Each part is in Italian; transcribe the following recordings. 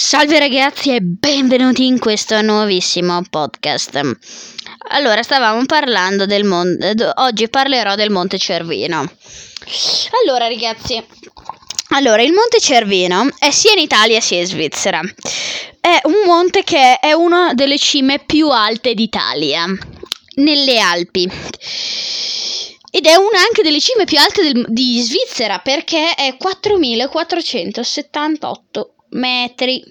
Salve ragazzi e benvenuti in questo nuovissimo podcast. Allora, stavamo parlando del monte. Oggi parlerò del Monte Cervino. Allora, ragazzi. Allora, il Monte Cervino è sia in Italia sia in Svizzera. È un monte che è una delle cime più alte d'Italia, nelle Alpi. Ed è una anche delle cime più alte del, di Svizzera perché è 4478 metri.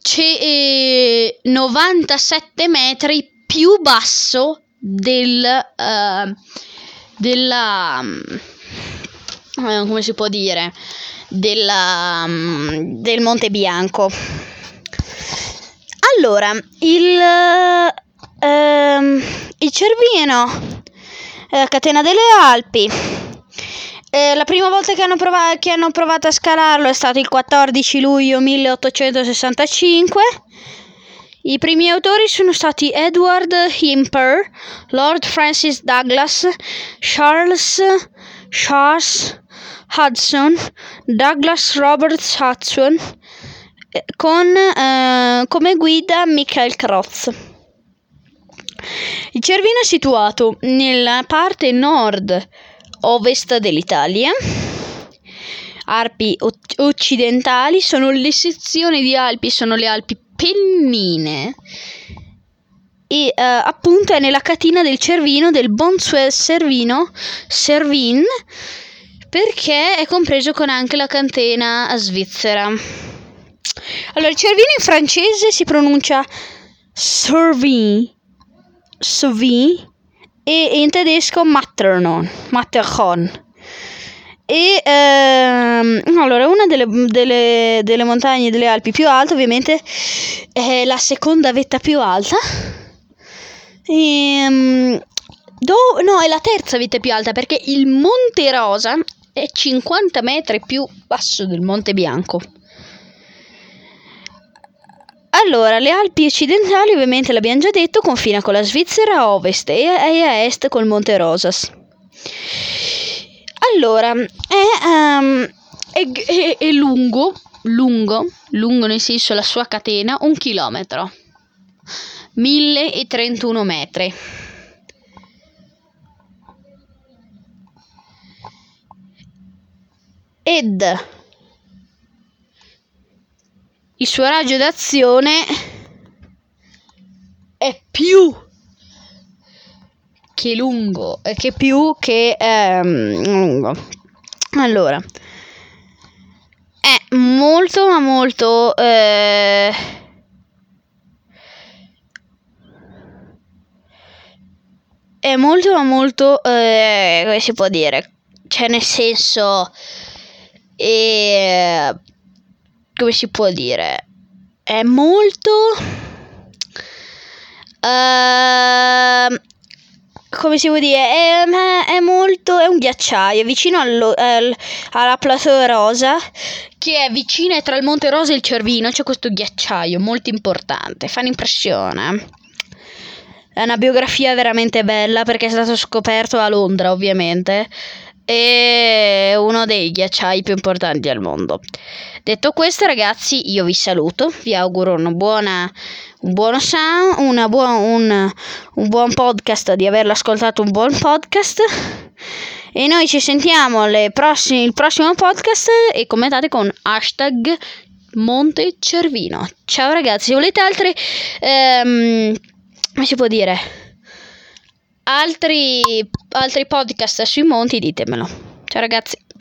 C'è eh, 97 metri più basso del uh, della um, come si può dire della, um, del Monte Bianco. Allora, il, uh, il Cervino, la catena delle Alpi, eh, la prima volta che hanno, prov- che hanno provato a scalarlo è stato il 14 luglio 1865. I primi autori sono stati Edward Himper, Lord Francis Douglas, Charles, Charles Hudson, Douglas Roberts Hudson, eh, con eh, come guida Michael Krotz. Il Cervino è situato nella parte nord ovest dell'Italia. Alpi occidentali sono le sezioni di Alpi, sono le Alpi Pennine. E uh, appunto è nella catena del Cervino, del Bonsuel Servino, Servin, perché è compreso con anche la catena svizzera. Allora, il Cervino in francese si pronuncia Servin, Servin e in tedesco Matterhorn. Matterhorn. E ehm, allora, una delle, delle, delle, montagne delle Alpi più alte, ovviamente, è la seconda vetta più alta. E, ehm, do, no, è la terza vetta più alta perché il Monte Rosa è 50 metri più basso del Monte Bianco. Allora, le Alpi occidentali, ovviamente l'abbiamo già detto, confina con la Svizzera a ovest e a est col Monte Rosas. Allora, è, um, è, è, è lungo, lungo, lungo nel senso la sua catena, un chilometro, 1031 metri. Ed il suo raggio d'azione è più che lungo, che più che ehm, lungo. Allora, è molto ma molto eh, è molto ma molto eh, come si può dire? Cioè nel senso eh, come si può dire? È molto... Uh, come si può dire? È, è, molto... è un ghiacciaio vicino allo, al, alla Plateau Rosa che è vicina tra il Monte Rosa e il Cervino c'è questo ghiacciaio molto importante, fa un'impressione. È una biografia veramente bella perché è stato scoperto a Londra, ovviamente è uno dei ghiacciai più importanti al mondo. Detto questo, ragazzi, io vi saluto, vi auguro una buona, un buono sound, una buona, un, un buon podcast, di averlo ascoltato un buon podcast. E noi ci sentiamo prossime, il prossimo podcast e commentate con hashtag Monte Cervino. Ciao ragazzi, se volete altri... Ehm, come si può dire? Altri, altri podcast sui monti, ditemelo. Ciao ragazzi.